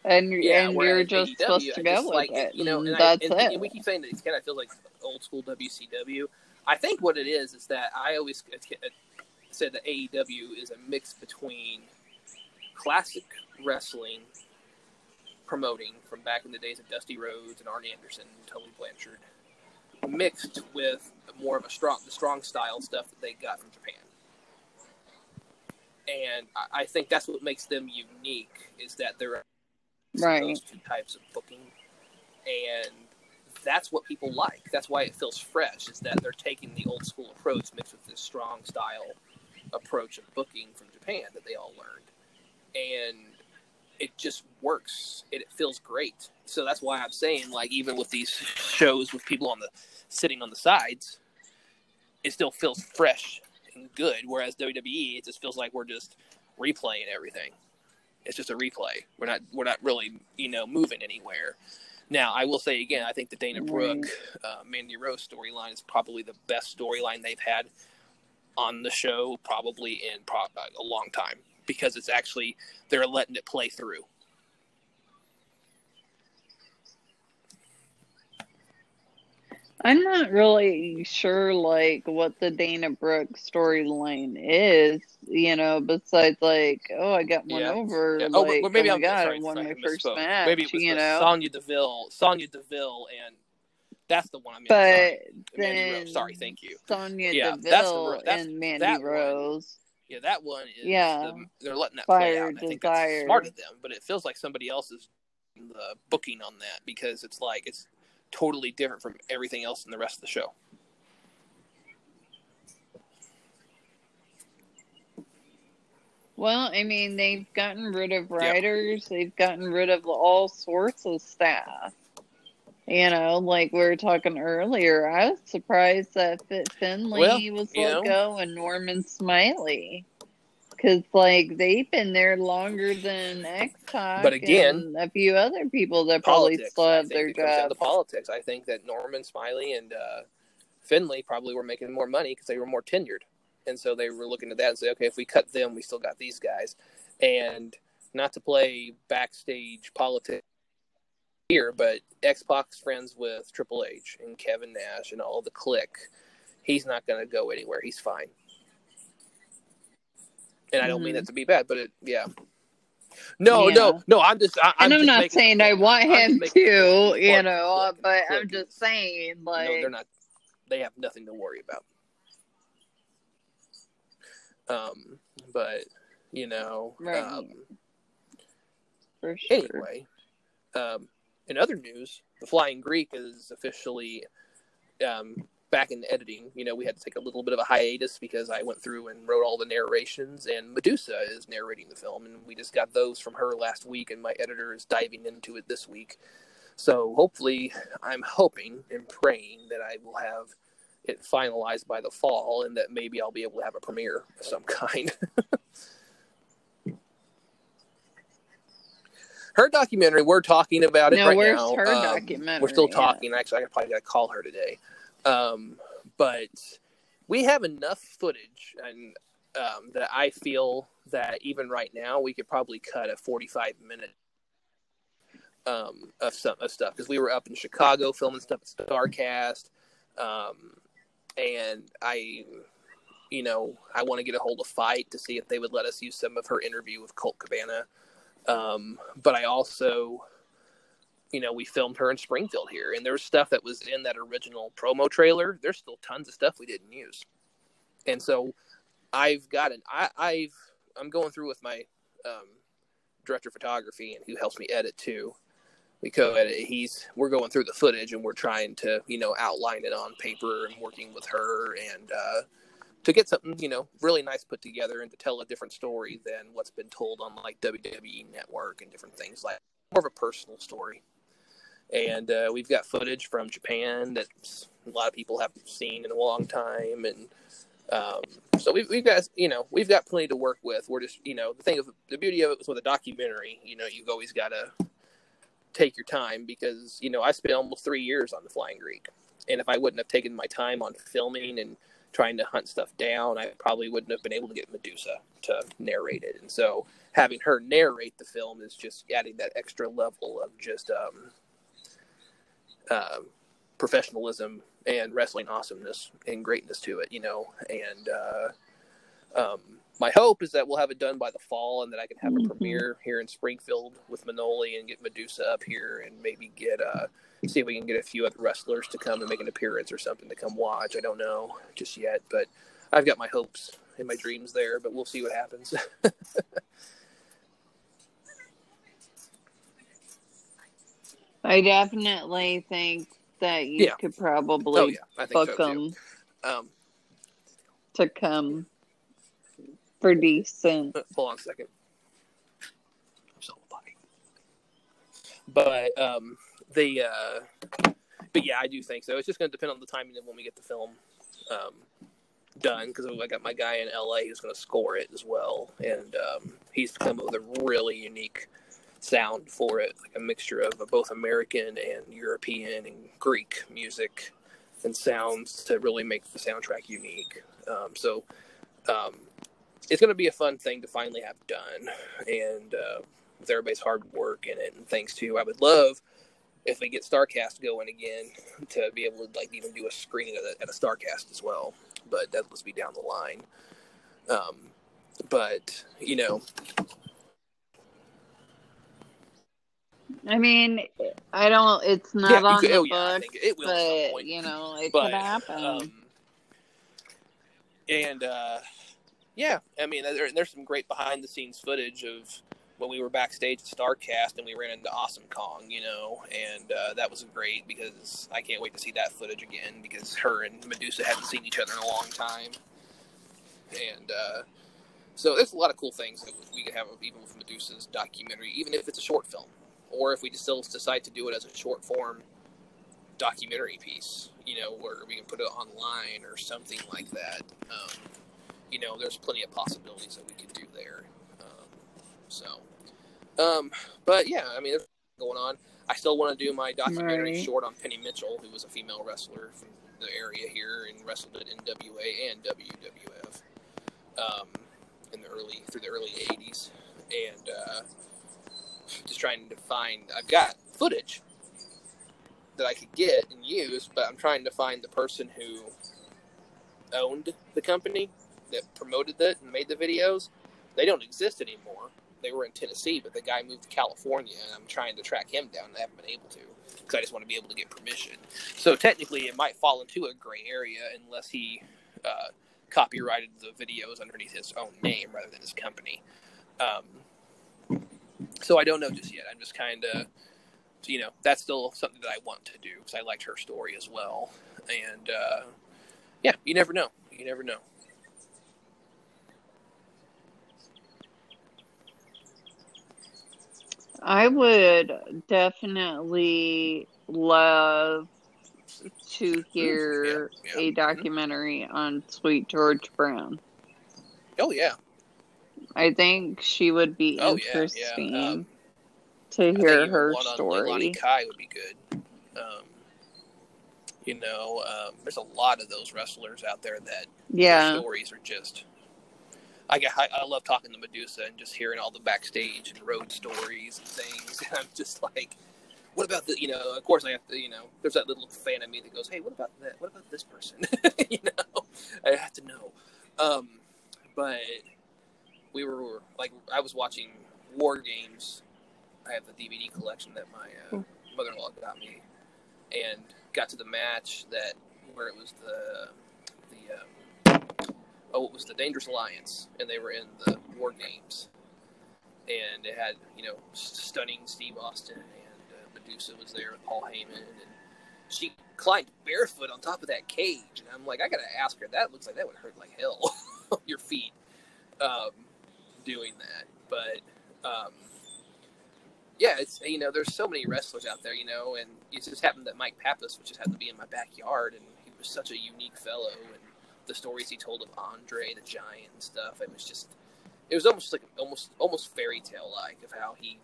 S2: And,
S1: yeah.
S2: and you're just
S1: AEW,
S2: supposed to go with
S1: like
S2: it.
S1: You know,
S2: and
S1: and,
S2: that's
S1: I, and,
S2: it.
S1: and we keep saying that it kind of feels like old school WCW. I think what it is is that I always said that AEW is a mix between classic wrestling promoting from back in the days of Dusty Rhodes and Arn Anderson and Tully Blanchard, mixed with more of a strong the strong style stuff that they got from Japan. And I, I think that's what makes them unique is that they're
S2: Right.
S1: those two types of booking, and that's what people like. That's why it feels fresh. Is that they're taking the old school approach mixed with this strong style approach of booking from Japan that they all learned, and it just works. It, it feels great. So that's why I'm saying, like, even with these shows with people on the sitting on the sides, it still feels fresh and good. Whereas WWE, it just feels like we're just replaying everything. It's just a replay. We're not we're not really you know moving anywhere. Now, I will say again, I think the Dana Brooke, uh, Mandy Rose storyline is probably the best storyline they've had on the show, probably in pro- a long time, because it's actually they're letting it play through.
S2: I'm not really sure, like, what the Dana Brooke storyline is, you know, besides, like, oh, I got one
S1: Yeah.
S2: over.
S1: Yeah.
S2: Oh, like,
S1: Oh,
S2: oh,
S1: but maybe
S2: my
S1: I'm
S2: God,
S1: sorry,
S2: I won my first match,
S1: Maybe it was
S2: you know.
S1: Sonya Deville, Sonya Deville, and that's the one I'm in.
S2: but
S1: sorry.
S2: Then
S1: Rose. Sorry, thank you.
S2: Sonya
S1: Yeah, that's the
S2: Deville
S1: that's-
S2: and Mandy
S1: that one. Yeah, that one is.
S2: Yeah.
S1: the- they're letting that play out. I think that's smart of them, but it feels like somebody else is the booking on that because it's like it's totally different from everything else in the rest of the show.
S2: Well, I mean, they've gotten rid of writers, they've gotten rid of all sorts of staff. You know, like we were talking earlier, I was surprised that Fit Finlay
S1: Well,
S2: was let
S1: know.
S2: go and Norman Smiley. Because, like, they've been there longer than X Pac
S1: But again,
S2: and a few other people that probably
S1: Politics.
S2: still have their
S1: jobs. down politics. I think that Norman Smiley and uh, Finlay probably were making more money because they were more tenured, and so they were looking at that and say, okay, if we cut them, we still got these guys, and not to play backstage politics here, but X-Pac's friends with Triple H and Kevin Nash and all the clique. He's not going to go anywhere. He's fine. And I don't mean that to be bad, but it, yeah. No,
S2: Yeah.
S1: no, no. I'm just. I, I'm
S2: and I'm not saying I want him to,
S1: Click,
S2: you know,
S1: click,
S2: but
S1: click
S2: I'm just saying, like,
S1: no, they're not. They have nothing to worry about. Um, but you know,
S2: Right.
S1: um,
S2: for sure.
S1: anyway, um, in other news, the Flying Greek is officially um, back in editing. You know, we had to take a little bit of a hiatus because I went through and wrote all the narrations, and Medusa is narrating the film, and we just got those from her last week, and my editor is diving into it this week. So hopefully, I'm hoping and praying that I will have it finalized by the fall, and that maybe I'll be able to have a premiere of some *laughs* kind. Her documentary, we're talking about it
S2: No,
S1: right
S2: where's
S1: now.
S2: her
S1: Um,
S2: documentary
S1: We're still talking. Actually, I probably got to call her today. Um, but we have enough footage, and um, that I feel that even right now we could probably cut a forty-five minute um, of some of stuff because we were up in Chicago filming stuff at Starcast, um, and I, you know, I want to get a hold of Fight to see if they would let us use some of her interview with Colt Cabana. Um, but I also, you know, we filmed her in Springfield here, and there's stuff that was in that original promo trailer. There's still tons of stuff we didn't use, and so I've got an I, I've I'm going through with my um, director of photography and who helps me edit too. We co-edit. He's we're going through the footage and we're trying to you know outline it on paper and working with her and uh, to get something you know really nice put together and to tell a different story than what's been told on like WWE Network and different things like more of a personal story. And uh, we've got footage from Japan that a lot of people haven't seen in a long time, and um, so we've, we've got you know we've got plenty to work with. We're just you know the thing of the beauty of it was with a documentary. You know you've always got to take your time because you know I spent almost three years on the Flying Greek, and if I wouldn't have taken my time on filming and trying to hunt stuff down, I probably wouldn't have been able to get Medusa to narrate it. And so having her narrate the film is just adding that extra level of just um, um, professionalism and wrestling awesomeness and greatness to it, you know. And uh, um, my hope is that we'll have it done by the fall and that I can have a
S2: Mhm.
S1: premiere here in Springfield with Manoli and get Medusa up here and maybe get uh, see if we can get a few other wrestlers to come and make an appearance or something to come watch. I don't know just yet, but I've got my hopes and my dreams there, but we'll see what happens. *laughs*
S2: I definitely think that you
S1: Yeah.
S2: could probably
S1: oh yeah,
S2: book
S1: so
S2: them.
S1: Um,
S2: to come. Pretty decent.
S1: Hold on a second. But um, the uh, but yeah, I do think so. It's just going to depend on the timing of when we get the film um, done because I got my guy in LA who's going to score it as well, and um, he's come up with a really unique sound for it, like a mixture of both American and European and Greek music and sounds to really make the soundtrack unique. Um, so um, it's going to be a fun thing to finally have done, and uh, with everybody's hard work in it, and thanks to I would love if we get Starcast going again to be able to like even do a screening at a, at a Starcast as well. But that will be down the line. Um, but you know,
S2: I mean, I don't. It's not
S1: Yeah,
S2: on
S1: could-
S2: the
S1: oh, yeah, I
S2: book,
S1: think it will
S2: but you know, it
S1: but
S2: could happen.
S1: um, and uh, yeah, I mean, there, there's some great behind the scenes footage of when we were backstage at Starcast and we ran into Awesome Kong, you know, and uh, that was great because I can't wait to see that footage again because her and Medusa haven't seen each other in a long time, and uh, so there's a lot of cool things that we could have even with Medusa's documentary, even if it's a short film, or if we just still decide to do it as a short form documentary piece, you know, where we can put it online or something like that. Um, you know, there's plenty of possibilities that we could do there. Um, so, um, but yeah, I mean, there's going on. I still want to do my documentary
S2: Right.
S1: short on Penny Mitchell, who was a female wrestler from the area here and wrestled at NWA and WWF um, in the early through the early '80s, and uh, just trying to find. I've got footage that I could get and use, but I'm trying to find the person who owned the company that promoted it and made the videos. They don't exist anymore. They were in Tennessee, but the guy moved to California, and I'm trying to track him down. I haven't been able to because I just want to be able to get permission. So technically, it might fall into a gray area unless he uh, copyrighted the videos underneath his own name rather than his company. Um, so I don't know just yet. I'm just kind of you know that's still something that I want to do because I liked her story as well. And uh, yeah, you never know. You never know.
S2: I would definitely love to hear
S1: yeah, yeah.
S2: a documentary on Sweet Georgia Brown.
S1: Oh yeah,
S2: I think she would be
S1: Oh, yeah, yeah,
S2: interesting
S1: um,
S2: to hear her
S1: one on
S2: story.
S1: Kai would be good. Um, you know, um, there's a lot of those wrestlers out there that their
S2: Yeah,
S1: stories are just. I, get- I I love talking to Medusa and just hearing all the backstage and road stories and things. *laughs* And I'm just like, what about the? You know, of course I have to. You know, there's that little fan of me that goes, hey, what about that? What about this person? *laughs* you know, I have to know. Um, but we were like, I was watching War Games. I have the DVD collection that my uh, mother-in-law got me, and got to the match that where it was the oh, it was the Dangerous Alliance, and they were in the War Games, and it had you know stunning Steve Austin and uh, Medusa was there with Paul Heyman, and she climbed barefoot on top of that cage, and I'm like, I gotta ask her. That looks like that would hurt like hell *laughs* your feet, um, doing that. But um, yeah, it's you know, there's so many wrestlers out there, you know, and it just happened that Mike Pappas was just happened to be in my backyard, and he was such a unique fellow, and the stories he told of Andre the Giant and stuff, it was just, it was almost like almost almost fairy tale like of how he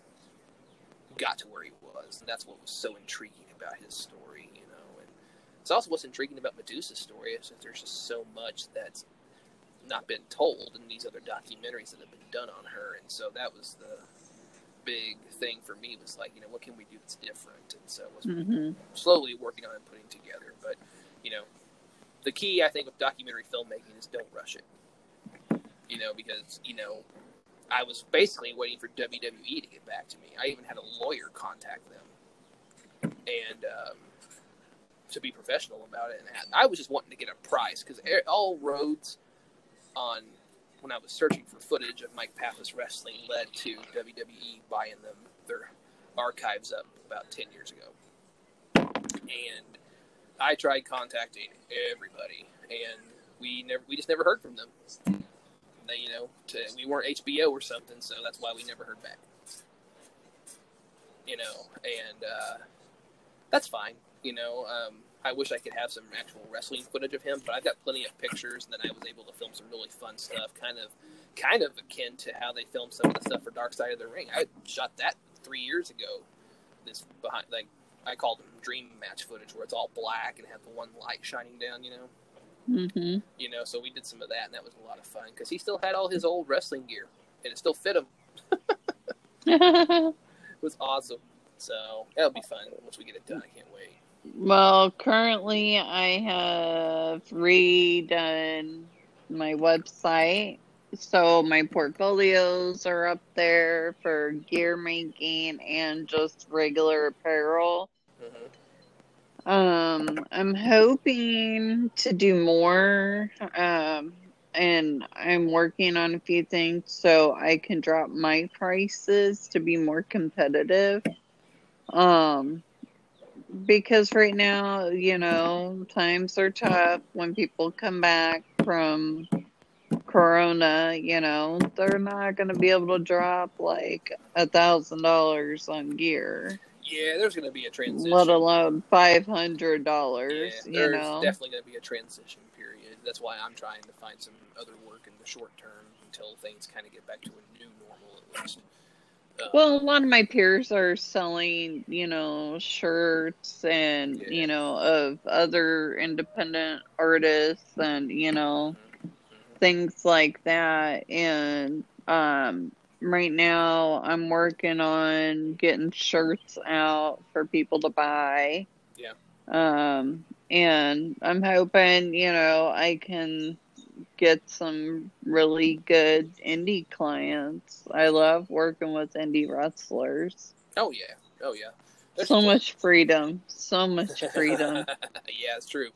S1: got to where he was, and that's what was so intriguing about his story, you know, and it's also what's intriguing about Medusa's story is that there's just so much that's not been told in these other documentaries that have been done on her, and so that was the big thing for me was like, you know, what can we do that's different? And so it was
S2: hmm
S1: slowly working on and putting together. But you know, the key I think of documentary filmmaking is don't rush it. You know, because you know, I was basically waiting for WWE to get back to me. I even had a lawyer contact them, and um, to be professional about it. And I was just wanting to get a price because all roads on when I was searching for footage of Mike Pappas wrestling led to WWE buying them their archives up about ten years ago and I tried contacting everybody, and we never we just never heard from them. they, you know, to, we weren't HBO or something, so that's why we never heard back. You know, and uh, that's fine. You know, um, I wish I could have some actual wrestling footage of him, but I've got plenty of pictures, and then I was able to film some really fun stuff, kind of, kind of akin to how they filmed some of the stuff for Dark Side of the Ring. I shot that three years ago. This behind, like, I called them dream match footage, where it's all black and have the one light shining down. You know.
S2: Mm-hmm.
S1: You know, so we did some of that, and that was a lot of fun because he still had all his old wrestling gear, and it still fit him. *laughs* it was awesome. So that'll be fun once we get it done. I can't wait.
S2: well, currently I have redone my website. So my portfolios are up there for gear making and just regular apparel.
S1: hmm
S2: Um, I'm hoping to do more. Um, and I'm working on a few things so I can drop my prices to be more competitive. Um, because right now, you know, times are tough when people come back from Corona, you know, they're not going to be able to drop like a thousand dollars on gear,
S1: Yeah, there's going to be a transition.
S2: let alone five hundred
S1: yeah,
S2: dollars, you
S1: there's
S2: know.
S1: definitely going to be a transition period. That's why I'm trying to find some other work in the short term until things kind of get back to a new normal at least. Um,
S2: Well, a lot of my peers are selling, you know, shirts and,
S1: Yeah.
S2: you know, of other independent artists and, you know,
S1: mhm.
S2: Things like that. And um, right now I'm working on getting shirts out for people to buy.
S1: Yeah.
S2: Um, and I'm hoping, you know, I can get some really good indie clients. I love working with indie wrestlers.
S1: oh yeah, oh yeah. There's
S2: so much freedom. So much *laughs* freedom.
S1: yeah, it's true.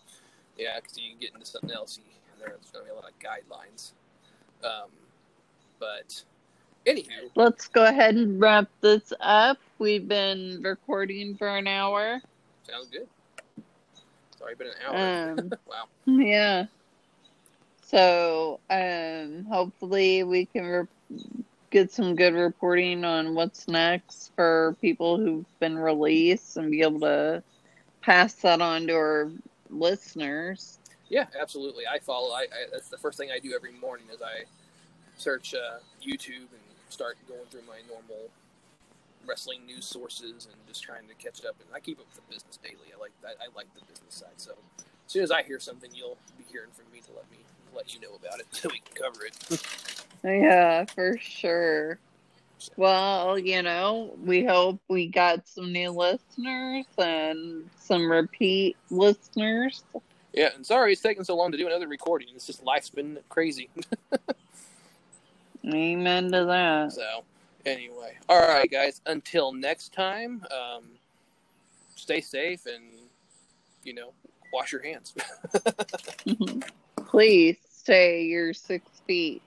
S1: Yeah, because you can get into something else. You, there's going to be a lot of guidelines. Um, but anywho,
S2: Let's go ahead and wrap this up. We've been recording for an hour.
S1: sounds good. It's already been an hour.
S2: Um, *laughs*
S1: wow.
S2: yeah. So, um, hopefully we can re- get some good reporting on what's next for people who've been released and be able to pass that on to our listeners.
S1: Yeah, absolutely. I follow. I, I that's the first thing I do every morning is I search uh, YouTube and start going through my normal wrestling news sources and just trying to catch up. And I keep up with the business daily. I like I, I like the business side. So as soon as I hear something, you'll be hearing from me to let me let you know about it *laughs* so we can cover it.
S2: Yeah, for sure. Well, you know, we hope we got some new listeners and some repeat listeners.
S1: Yeah, and sorry it's taking so long to do another recording. It's just life's been crazy. *laughs*
S2: Amen to that.
S1: So anyway, all right, guys. Until next time, um, stay safe and you know wash your hands. *laughs* *laughs*
S2: Please stay your six feet.